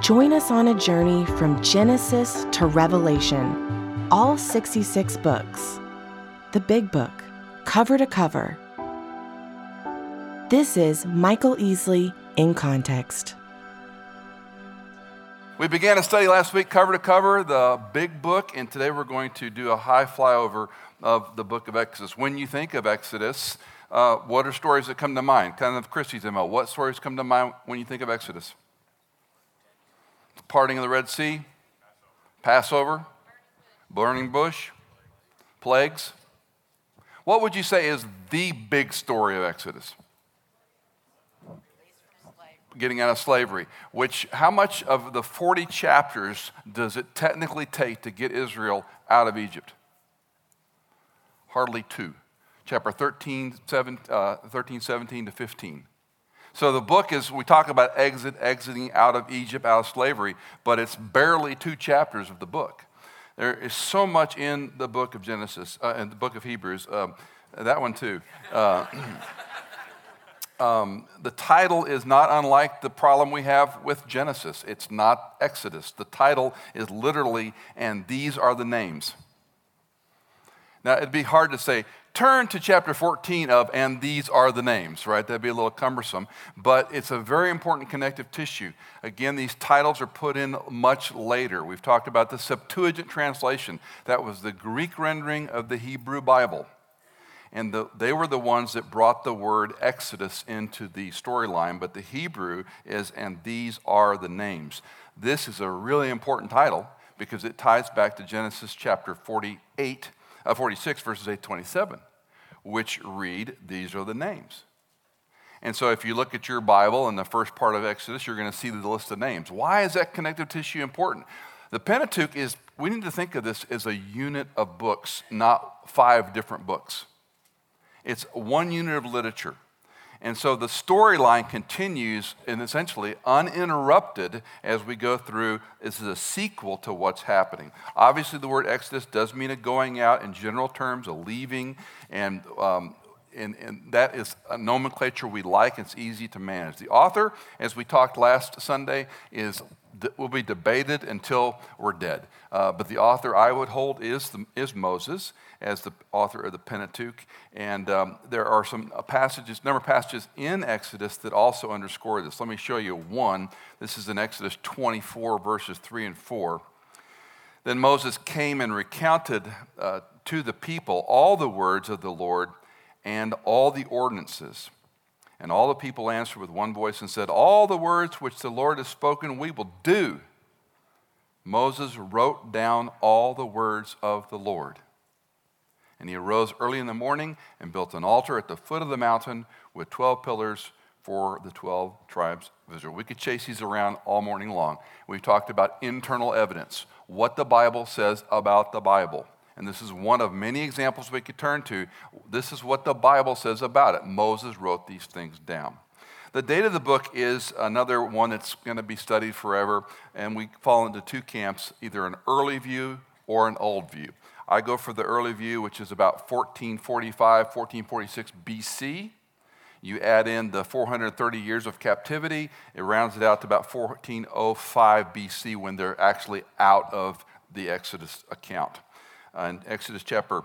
Join us on a journey from Genesis to Revelation, all 66 books, the big book, cover to cover. This is Michael Easley in Context. We began a study last week, cover to cover, the big book, and today we're going to do a high flyover of the book of Exodus. When you think of Exodus, uh, what are stories that come to mind? Kind of Christie's MO. What stories come to mind when you think of Exodus? Parting of the Red Sea, Passover, burning bush, plagues. What would you say is the big story of Exodus? getting out of slavery, which how much of the 40 chapters does it technically take to get Israel out of Egypt? Hardly two. Chapter 13, 7, uh, 13 17 to 15. So the book is, we talk about exit, exiting out of Egypt, out of slavery, but it's barely two chapters of the book. There is so much in the book of Genesis, uh, in the book of Hebrews, um, that one too. Uh, Um, the title is not unlike the problem we have with Genesis. It's not Exodus. The title is literally, and these are the names. Now, it'd be hard to say, turn to chapter 14 of, and these are the names, right? That'd be a little cumbersome, but it's a very important connective tissue. Again, these titles are put in much later. We've talked about the Septuagint translation, that was the Greek rendering of the Hebrew Bible and the, they were the ones that brought the word Exodus into the storyline. But the Hebrew is, and these are the names. This is a really important title because it ties back to Genesis chapter 48, uh, 46, verses 8 27, which read, These are the names. And so, if you look at your Bible in the first part of Exodus, you're going to see the list of names. Why is that connective tissue important? The Pentateuch is, we need to think of this as a unit of books, not five different books. It's one unit of literature. And so the storyline continues and essentially uninterrupted as we go through. This is a sequel to what's happening. Obviously, the word Exodus does mean a going out in general terms, a leaving, and, um, and, and that is a nomenclature we like. It's easy to manage. The author, as we talked last Sunday, is will be debated until we're dead. Uh, but the author I would hold is, the, is Moses as the author of the Pentateuch. And um, there are some uh, passages, number of passages in Exodus that also underscore this. Let me show you one. This is in Exodus 24, verses 3 and 4. Then Moses came and recounted uh, to the people all the words of the Lord and all the ordinances. And all the people answered with one voice and said, All the words which the Lord has spoken, we will do. Moses wrote down all the words of the Lord. And he arose early in the morning and built an altar at the foot of the mountain with 12 pillars for the 12 tribes of Israel. We could chase these around all morning long. We've talked about internal evidence, what the Bible says about the Bible. And this is one of many examples we could turn to. This is what the Bible says about it. Moses wrote these things down. The date of the book is another one that's going to be studied forever, and we fall into two camps either an early view or an old view. I go for the early view, which is about 1445, 1446 BC. You add in the 430 years of captivity, it rounds it out to about 1405 BC when they're actually out of the Exodus account. Uh, in Exodus chapter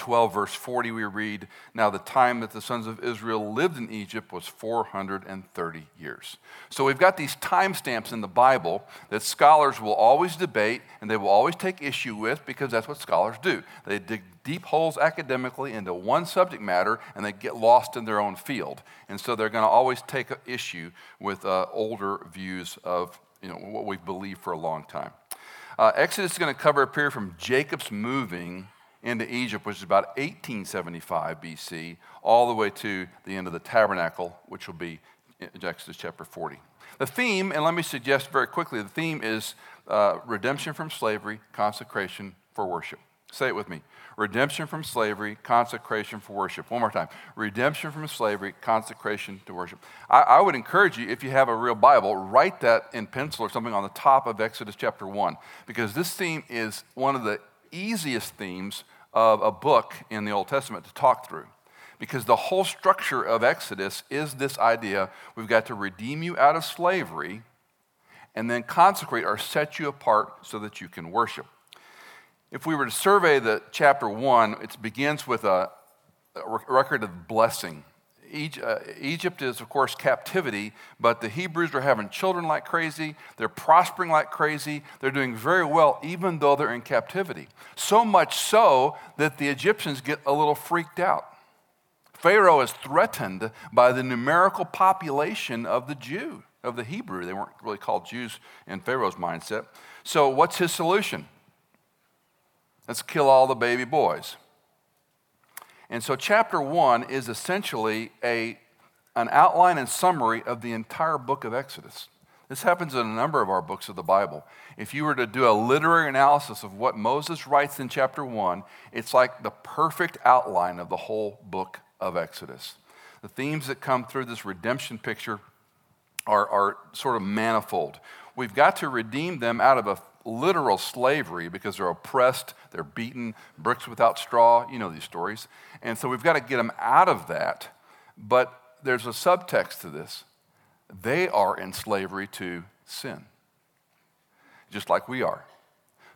12, verse 40, we read, Now the time that the sons of Israel lived in Egypt was 430 years. So we've got these timestamps in the Bible that scholars will always debate and they will always take issue with because that's what scholars do. They dig deep holes academically into one subject matter and they get lost in their own field. And so they're going to always take issue with uh, older views of you know, what we've believed for a long time. Uh, Exodus is going to cover a period from Jacob's moving into Egypt, which is about 1875 BC, all the way to the end of the tabernacle, which will be Exodus chapter 40. The theme, and let me suggest very quickly, the theme is uh, redemption from slavery, consecration for worship. Say it with me. Redemption from slavery, consecration for worship. One more time. Redemption from slavery, consecration to worship. I, I, would encourage you, if you have a real Bible, write that in pencil or something on the top of Exodus chapter 1, because this theme is one of the easiest themes of a book in the Old Testament to talk through. Because the whole structure of Exodus is this idea we've got to redeem you out of slavery and then consecrate or set you apart so that you can worship. If we were to survey the chapter one, it begins with a, a record of blessing. Uh, Egypt is, of course, captivity, but the Hebrews are having children like crazy. They're prospering like crazy. They're doing very well, even though they're in captivity. So much so that the Egyptians get a little freaked out. Pharaoh is threatened by the numerical population of the Jew, of the Hebrew. They weren't really called Jews in Pharaoh's mindset. So, what's his solution? Let's kill all the baby boys. And so, chapter one is essentially a, an outline and summary of the entire book of Exodus. This happens in a number of our books of the Bible. If you were to do a literary analysis of what Moses writes in chapter one, it's like the perfect outline of the whole book of Exodus. The themes that come through this redemption picture are, are sort of manifold. We've got to redeem them out of a literal slavery because they're oppressed, they're beaten, bricks without straw. You know these stories. And so we've got to get them out of that. But there's a subtext to this they are in slavery to sin, just like we are.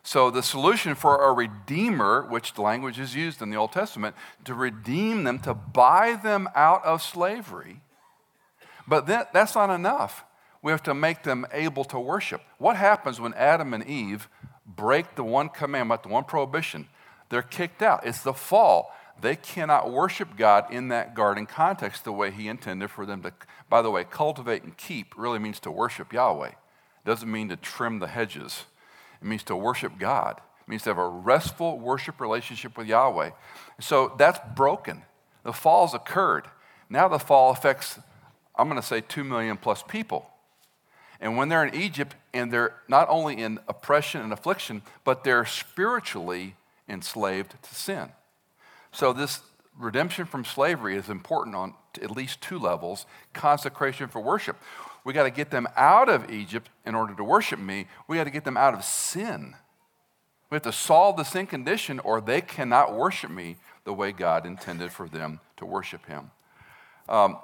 So, the solution for a redeemer, which language is used in the Old Testament, to redeem them, to buy them out of slavery. But that, that's not enough we have to make them able to worship. What happens when Adam and Eve break the one commandment, the one prohibition? They're kicked out. It's the fall. They cannot worship God in that garden context the way He intended for them to. By the way, cultivate and keep really means to worship Yahweh. It doesn't mean to trim the hedges, it means to worship God. It means to have a restful worship relationship with Yahweh. So that's broken. The fall's occurred. Now the fall affects, I'm going to say, 2 million plus people. And when they're in Egypt and they're not only in oppression and affliction, but they're spiritually enslaved to sin. So, this redemption from slavery is important on at least two levels consecration for worship. We got to get them out of Egypt in order to worship me, we got to get them out of sin. We have to solve the sin condition, or they cannot worship me the way God intended for them to worship Him. Um,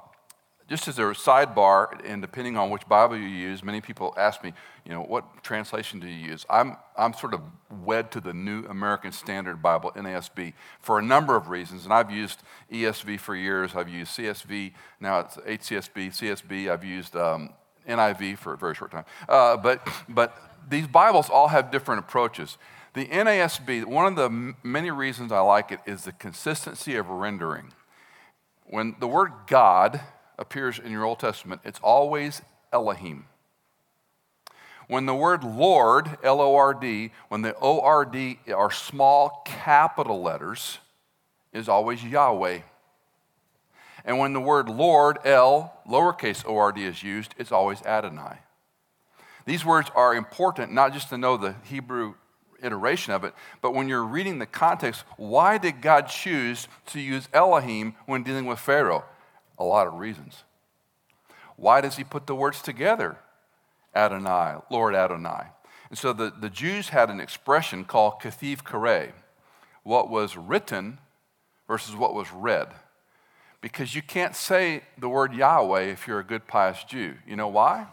just as a sidebar, and depending on which Bible you use, many people ask me, you know, what translation do you use? I'm, I'm sort of wed to the New American Standard Bible, NASB, for a number of reasons. And I've used ESV for years. I've used CSV, now it's HCSB, CSB. I've used um, NIV for a very short time. Uh, but, but these Bibles all have different approaches. The NASB, one of the many reasons I like it is the consistency of rendering. When the word God, appears in your Old Testament, it's always Elohim. When the word Lord, L O R D, when the O R D are small capital letters, is always Yahweh. And when the word Lord, L, lowercase o r d, is used, it's always Adonai. These words are important not just to know the Hebrew iteration of it, but when you're reading the context, why did God choose to use Elohim when dealing with Pharaoh? A lot of reasons. Why does he put the words together? Adonai, Lord Adonai. And so the, the Jews had an expression called kathif kare, what was written versus what was read. Because you can't say the word Yahweh if you're a good, pious Jew. You know why?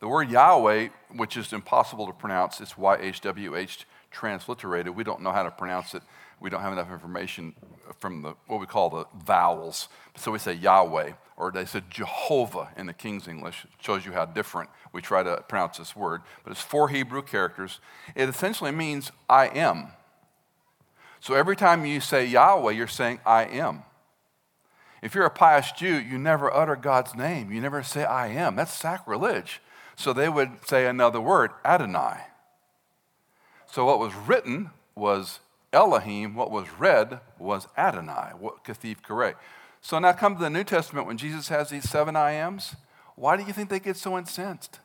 The word Yahweh, which is impossible to pronounce, it's YHWH transliterated. We don't know how to pronounce it. We don't have enough information from the, what we call the vowels. So we say Yahweh, or they said Jehovah in the King's English. It shows you how different we try to pronounce this word. But it's four Hebrew characters. It essentially means I am. So every time you say Yahweh, you're saying I am. If you're a pious Jew, you never utter God's name. You never say I am. That's sacrilege. So they would say another word, Adonai. So what was written was Elohim, what was read was Adonai, what Kathif correct. So now come to the New Testament when Jesus has these seven I ams. Why do you think they get so incensed?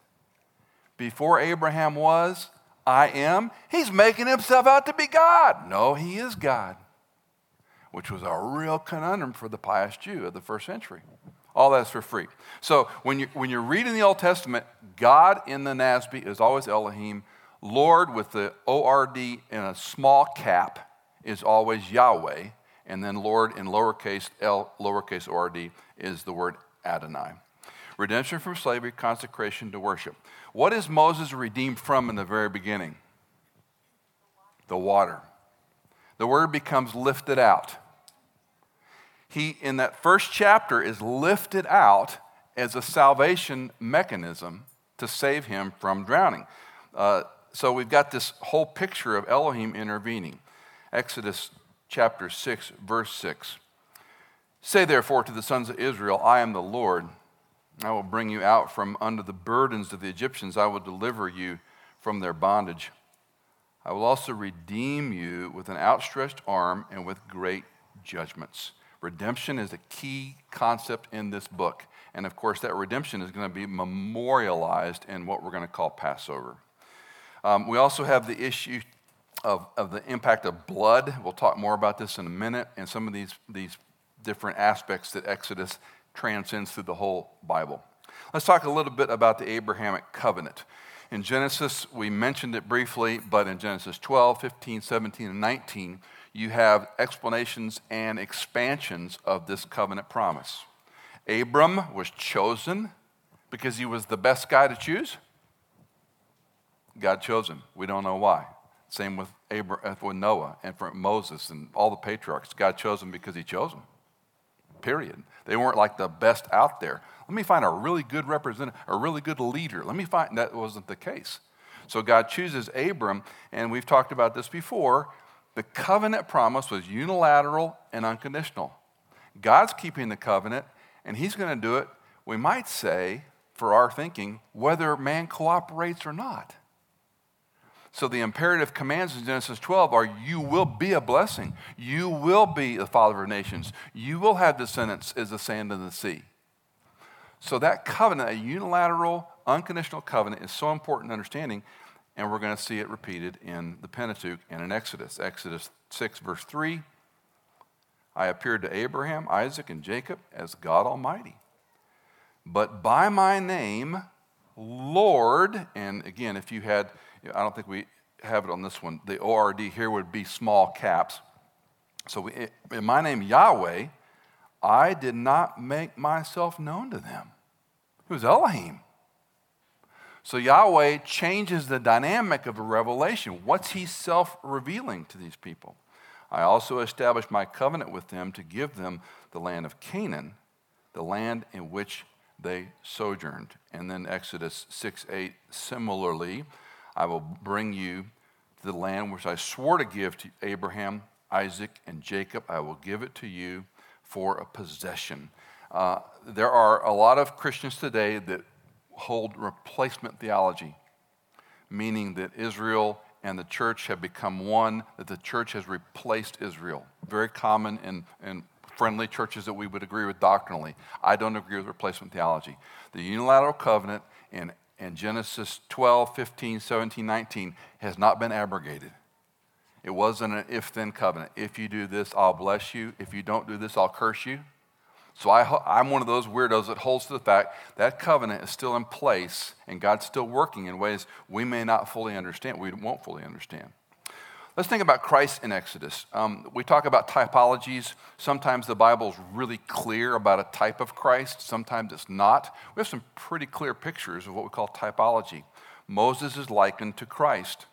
before Abraham was, I am. He's making himself out to be God. No, he is God, which was a real conundrum for the pious Jew of the first century. All that's for free. So when, you, when you're reading the Old Testament, God in the NASB is always Elohim. Lord with the ORD in a small cap is always Yahweh. And then Lord in lowercase l, lowercase ORD is the word Adonai. Redemption from slavery, consecration to worship. What is Moses redeemed from in the very beginning? The water. The word becomes lifted out. He, in that first chapter, is lifted out as a salvation mechanism to save him from drowning. Uh, so we've got this whole picture of Elohim intervening. Exodus chapter 6, verse 6. Say therefore to the sons of Israel, I am the Lord. I will bring you out from under the burdens of the Egyptians. I will deliver you from their bondage. I will also redeem you with an outstretched arm and with great judgments. Redemption is a key concept in this book. And of course, that redemption is going to be memorialized in what we're going to call Passover. Um, we also have the issue of, of the impact of blood. We'll talk more about this in a minute, and some of these, these different aspects that Exodus transcends through the whole Bible. Let's talk a little bit about the Abrahamic covenant. In Genesis, we mentioned it briefly, but in Genesis 12, 15, 17, and 19, you have explanations and expansions of this covenant promise. Abram was chosen because he was the best guy to choose. God chose him. We don't know why. Same with, Abraham, uh, with Noah and for Moses and all the patriarchs. God chose them because he chose them. Period. They weren't like the best out there. Let me find a really good representative, a really good leader. Let me find that wasn't the case. So God chooses Abram, and we've talked about this before. The covenant promise was unilateral and unconditional. God's keeping the covenant, and He's going to do it, we might say, for our thinking, whether man cooperates or not. So the imperative commands in Genesis 12 are you will be a blessing. You will be the father of nations. You will have descendants as the sand of the sea. So that covenant, a unilateral, unconditional covenant, is so important in understanding, and we're going to see it repeated in the Pentateuch and in Exodus. Exodus 6, verse 3 I appeared to Abraham, Isaac, and Jacob as God Almighty. But by my name, Lord, and again, if you had I don't think we have it on this one. The ORD here would be small caps. So we, in my name, Yahweh, I did not make myself known to them. It was Elohim. So Yahweh changes the dynamic of a revelation. What's he self revealing to these people? I also established my covenant with them to give them the land of Canaan, the land in which they sojourned. And then Exodus 6 8, similarly, I will bring you to the land which I swore to give to Abraham, Isaac, and Jacob. I will give it to you for a possession. Uh, there are a lot of Christians today that hold replacement theology, meaning that Israel and the church have become one, that the church has replaced Israel. Very common in, in friendly churches that we would agree with doctrinally. I don't agree with replacement theology. The unilateral covenant in in Genesis 12, 15, 17, 19 has not been abrogated. It wasn't an if then covenant. If you do this, I'll bless you. If you don't do this, I'll curse you. So I, am one of those weirdos that holds to the fact that covenant is still in place and God's still working in ways we may not fully understand, we won't fully understand. Let's think about Christ in Exodus. Um, we talk about typologies. Sometimes the Bible is really clear about a type of Christ, sometimes it's not. We have some pretty clear pictures of what we call typology. Moses is likened to Christ.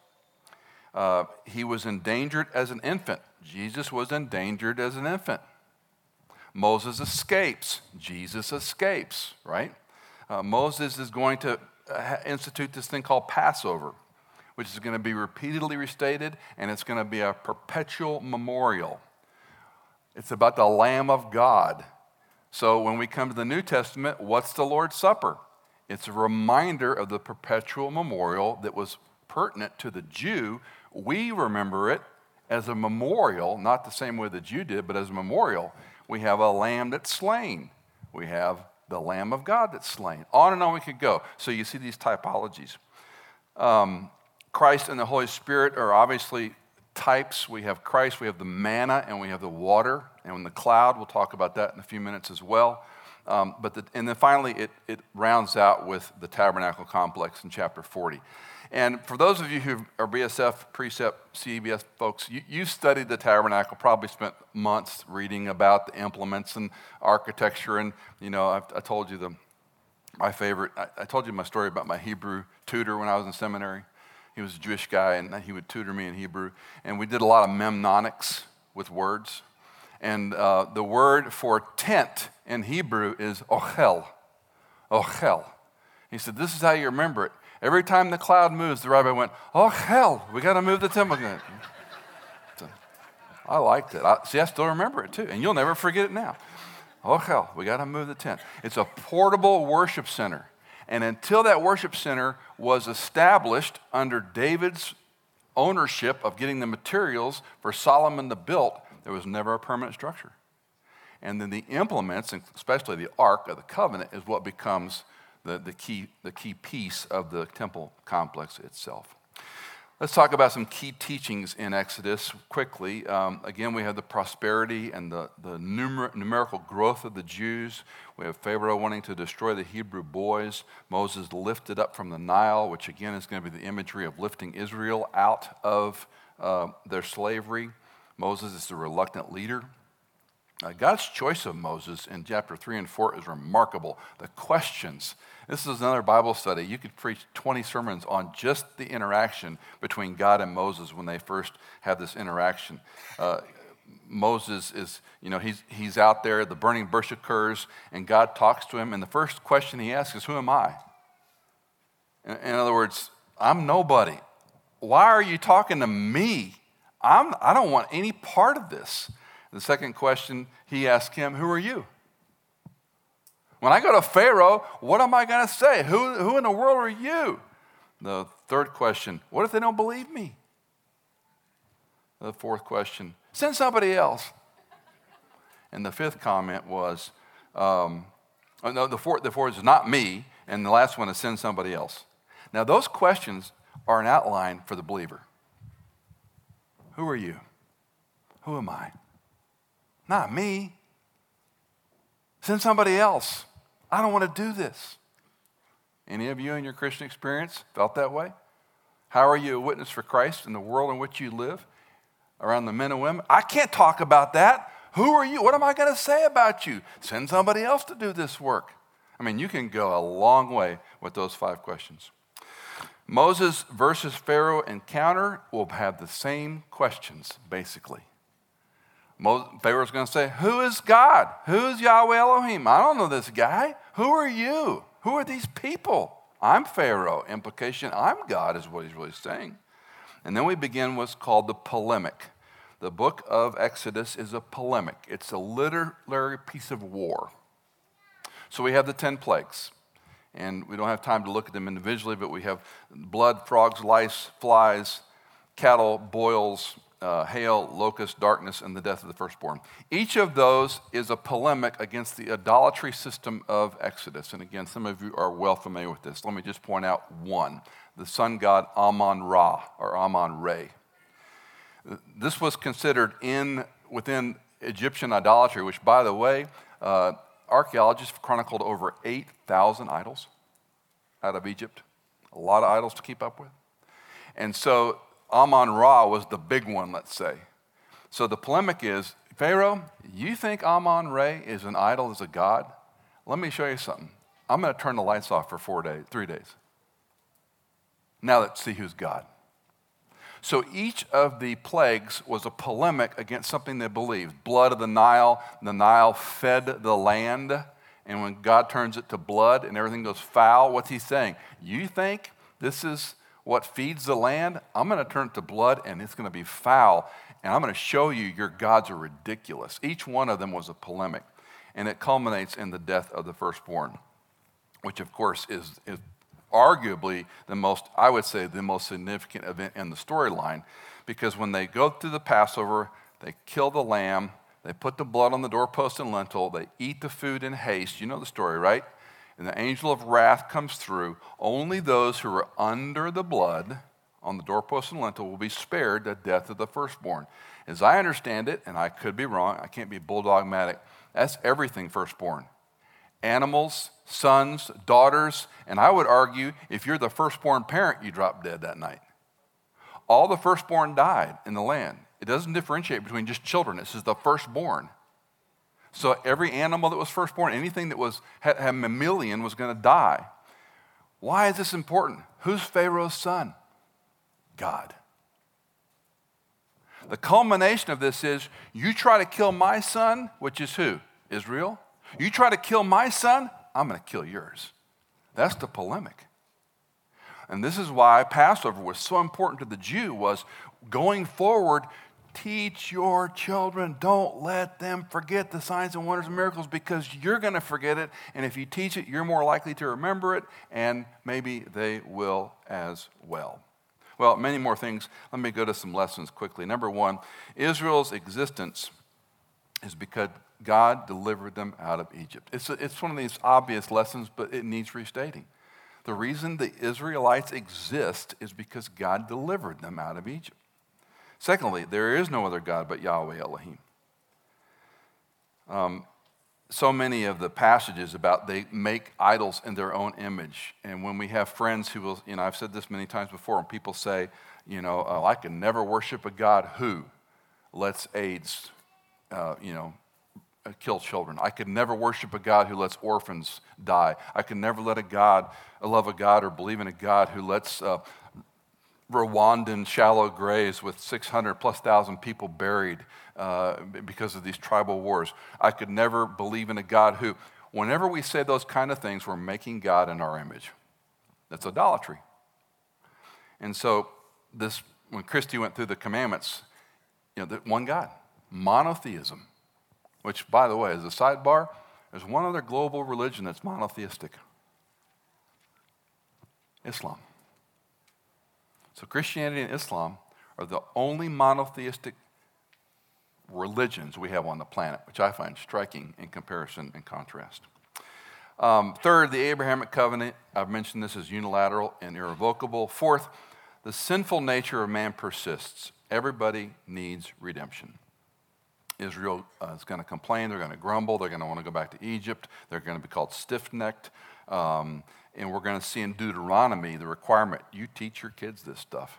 Uh, he was endangered as an infant. Jesus was endangered as an infant. Moses escapes. Jesus escapes, right? Uh, Moses is going to uh, institute this thing called Passover which is going to be repeatedly restated, and it's going to be a perpetual memorial. It's about the Lamb of God. So when we come to the New Testament, what's the Lord's Supper? It's a reminder of the perpetual memorial that was pertinent to the Jew. We remember it as a memorial, not the same way the Jew did, but as a memorial. We have a lamb that's slain. We have the Lamb of God that's slain. On and on we could go. So you see these typologies. um, Christ and the Holy Spirit are obviously types. We have Christ, we have the manna, and we have the water, and the cloud. We'll talk about that in a few minutes as well. Um, but the, and then finally, it, it rounds out with the tabernacle complex in chapter 40. And for those of you who are BSF, Precept, CBS folks, you, you studied the tabernacle, probably spent months reading about the implements and architecture. And, you know, I, I told you the, my favorite, I, I told you my story about my Hebrew tutor when I was in seminary. He was a Jewish guy, and he would tutor me in Hebrew. And we did a lot of mnemonics with words. And uh, the word for tent in Hebrew is ochel. Ochel. He said, This is how you remember it. Every time the cloud moves, the rabbi went, hell, we got to move the temple again. I liked it. I, see, I still remember it too, and you'll never forget it now. Hell, we got to move the tent. It's a portable worship center. And until that worship center was established under David's ownership of getting the materials for Solomon to build, there was never a permanent structure. And then the implements, especially the Ark of the Covenant, is what becomes the, the, key, the key piece of the temple complex itself. Let's talk about some key teachings in Exodus quickly. Um, again, we have the prosperity and the, the numer- numerical growth of the Jews. We have Pharaoh wanting to destroy the Hebrew boys. Moses lifted up from the Nile, which again is going to be the imagery of lifting Israel out of uh, their slavery. Moses is the reluctant leader. Uh, God's choice of Moses in chapter 3 and 4 is remarkable. The questions. This is another Bible study. You could preach 20 sermons on just the interaction between God and Moses when they first had this interaction. Uh, Moses is, you know, he's, he's out there, the burning bush occurs, and God talks to him, and the first question he asks is, Who am I? In, in other words, I'm nobody. Why are you talking to me? I'm, I don't want any part of this. The second question he asked him, Who are you? When I go to Pharaoh, what am I going to say? Who, who in the world are you? The third question, What if they don't believe me? The fourth question, Send somebody else. And the fifth comment was, um, oh, no, the fourth, the fourth is not me, and the last one is send somebody else. Now, those questions are an outline for the believer. Who are you? Who am I? Not me. Send somebody else. I don't want to do this. Any of you in your Christian experience felt that way? How are you a witness for Christ in the world in which you live? Around the men and women? I can't talk about that. Who are you? What am I going to say about you? Send somebody else to do this work. I mean, you can go a long way with those five questions. Moses versus Pharaoh encounter will have the same questions, basically. Pharaoh's going to say, Who is God? Who's Yahweh Elohim? I don't know this guy. Who are you? Who are these people? I'm Pharaoh. Implication, I'm God, is what he's really saying. And then we begin what's called the polemic. The book of Exodus is a polemic, it's a literary piece of war. So we have the 10 plagues. And we don't have time to look at them individually, but we have blood, frogs, lice, flies, cattle, boils, uh, hail, locust, darkness, and the death of the firstborn. Each of those is a polemic against the idolatry system of Exodus. And again, some of you are well familiar with this. Let me just point out one the sun god Amon Ra, or Amon Re. This was considered in, within Egyptian idolatry, which, by the way, uh, archaeologists have chronicled over 8,000 idols out of Egypt. A lot of idols to keep up with. And so Amon Ra was the big one, let's say. So the polemic is Pharaoh, you think Amon Ra is an idol, is a god? Let me show you something. I'm going to turn the lights off for four days, three days. Now let's see who's God. So each of the plagues was a polemic against something they believed. Blood of the Nile, the Nile fed the land. And when God turns it to blood and everything goes foul, what's he saying? You think this is what feeds the land, I'm going to turn it to blood and it's going to be foul. And I'm going to show you your gods are ridiculous. Each one of them was a polemic. And it culminates in the death of the firstborn, which, of course, is, is arguably the most, I would say, the most significant event in the storyline. Because when they go through the Passover, they kill the lamb, they put the blood on the doorpost and lintel, they eat the food in haste. You know the story, right? And the angel of wrath comes through, only those who are under the blood on the doorpost and lintel will be spared the death of the firstborn. As I understand it, and I could be wrong, I can't be bulldogmatic, that's everything firstborn. Animals, sons, daughters, and I would argue if you're the firstborn parent, you drop dead that night. All the firstborn died in the land. It doesn't differentiate between just children, it says the firstborn. So every animal that was firstborn, anything that was had, had a mammalian was going to die. Why is this important? Who's Pharaoh's son? God. The culmination of this is you try to kill my son, which is who? Israel. You try to kill my son, I'm going to kill yours. That's the polemic. And this is why Passover was so important to the Jew was going forward Teach your children. Don't let them forget the signs and wonders and miracles because you're going to forget it. And if you teach it, you're more likely to remember it, and maybe they will as well. Well, many more things. Let me go to some lessons quickly. Number one Israel's existence is because God delivered them out of Egypt. It's, a, it's one of these obvious lessons, but it needs restating. The reason the Israelites exist is because God delivered them out of Egypt. Secondly, there is no other God but Yahweh Elohim. Um, so many of the passages about they make idols in their own image. And when we have friends who will, you know, I've said this many times before, and people say, you know, oh, I can never worship a God who lets AIDS, uh, you know, uh, kill children. I could never worship a God who lets orphans die. I could never let a God, love a God or believe in a God who lets uh, Rwandan shallow graves with 600 plus thousand people buried uh, because of these tribal wars. I could never believe in a God who, whenever we say those kind of things, we're making God in our image. That's idolatry. And so, this, when Christy went through the commandments, you know, one God, monotheism, which, by the way, as a sidebar, there's one other global religion that's monotheistic Islam. So, Christianity and Islam are the only monotheistic religions we have on the planet, which I find striking in comparison and contrast. Um, third, the Abrahamic covenant. I've mentioned this as unilateral and irrevocable. Fourth, the sinful nature of man persists. Everybody needs redemption. Israel uh, is going to complain, they're going to grumble, they're going to want to go back to Egypt, they're going to be called stiff necked. Um, and we're going to see in Deuteronomy the requirement you teach your kids this stuff.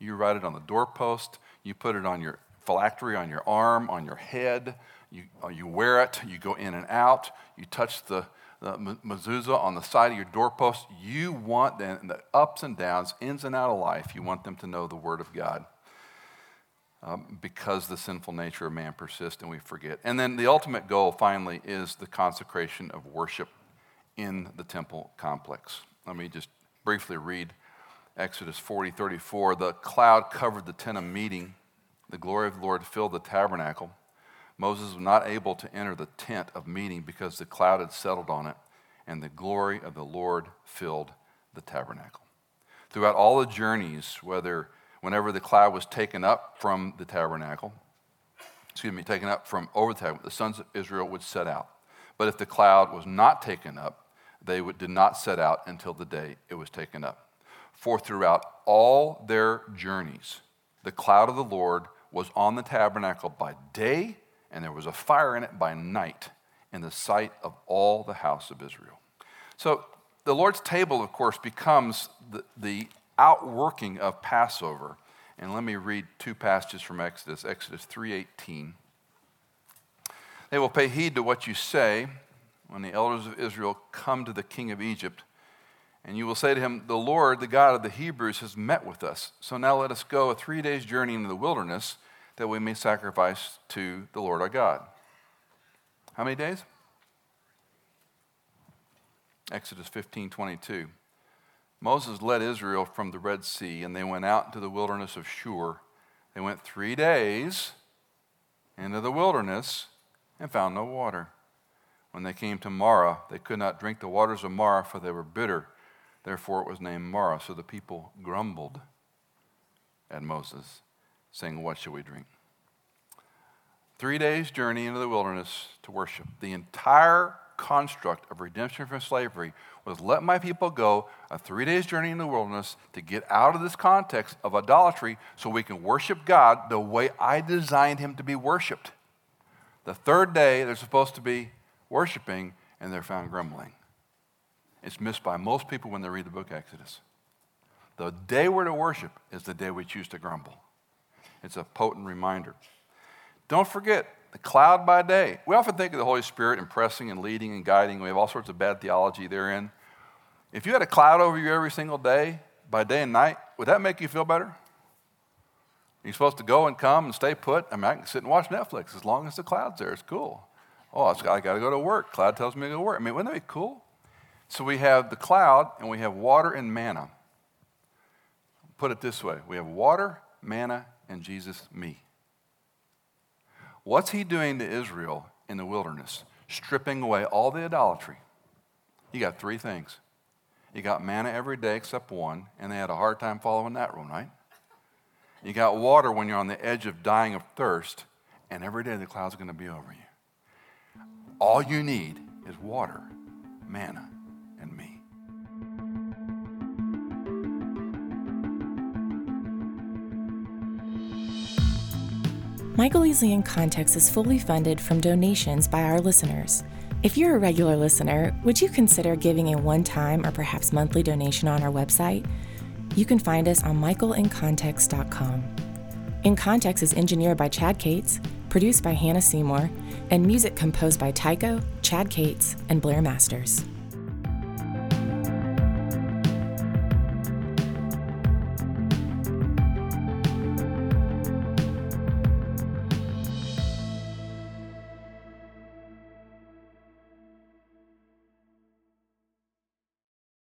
You write it on the doorpost, you put it on your phylactery, on your arm, on your head, you, uh, you wear it, you go in and out, you touch the, the mezuzah on the side of your doorpost. You want the, the ups and downs, ins and out of life, you want them to know the Word of God. Um, because the sinful nature of man persists and we forget. And then the ultimate goal, finally, is the consecration of worship in the temple complex. Let me just briefly read Exodus 40 34. The cloud covered the tent of meeting, the glory of the Lord filled the tabernacle. Moses was not able to enter the tent of meeting because the cloud had settled on it, and the glory of the Lord filled the tabernacle. Throughout all the journeys, whether whenever the cloud was taken up from the tabernacle, excuse me, taken up from over the tabernacle, the sons of Israel would set out. But if the cloud was not taken up, they did not set out until the day it was taken up. For throughout all their journeys, the cloud of the Lord was on the tabernacle by day, and there was a fire in it by night in the sight of all the house of Israel. So the Lord's table, of course, becomes the, the outworking of Passover. And let me read two passages from Exodus, Exodus 3:18. They will pay heed to what you say when the elders of Israel come to the king of Egypt. And you will say to him, The Lord, the God of the Hebrews, has met with us. So now let us go a three days' journey into the wilderness that we may sacrifice to the Lord our God. How many days? Exodus 15 22. Moses led Israel from the Red Sea, and they went out into the wilderness of Shur. They went three days into the wilderness and found no water. When they came to Marah, they could not drink the waters of Marah, for they were bitter. Therefore it was named Marah. So the people grumbled at Moses, saying, What shall we drink? Three days' journey into the wilderness to worship. The entire construct of redemption from slavery was let my people go a three days journey in the wilderness to get out of this context of idolatry so we can worship God the way I designed him to be worshiped. The third day, they're supposed to be worshiping, and they're found grumbling. It's missed by most people when they read the book Exodus. The day we're to worship is the day we choose to grumble. It's a potent reminder. Don't forget the cloud by day. We often think of the Holy Spirit impressing and leading and guiding. We have all sorts of bad theology therein. If you had a cloud over you every single day, by day and night, would that make you feel better? You're supposed to go and come and stay put. I mean, I can sit and watch Netflix as long as the cloud's there. It's cool. Oh, I got to go to work. Cloud tells me to go to work. I mean, wouldn't that be cool? So we have the cloud and we have water and manna. Put it this way we have water, manna, and Jesus, me. What's he doing to Israel in the wilderness? Stripping away all the idolatry. You got three things. You got manna every day except one, and they had a hard time following that rule, right? You got water when you're on the edge of dying of thirst, and every day the cloud's going to be over you. All you need is water, manna, and me. Michael Easley Context is fully funded from donations by our listeners. If you're a regular listener, would you consider giving a one time or perhaps monthly donation on our website? You can find us on michaelincontext.com. In Context is engineered by Chad Cates, produced by Hannah Seymour, and music composed by Tycho, Chad Cates, and Blair Masters.